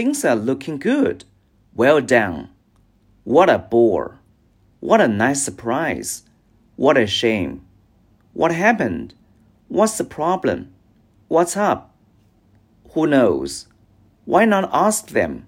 Things are looking good. Well done. What a bore. What a nice surprise. What a shame. What happened? What's the problem? What's up? Who knows? Why not ask them?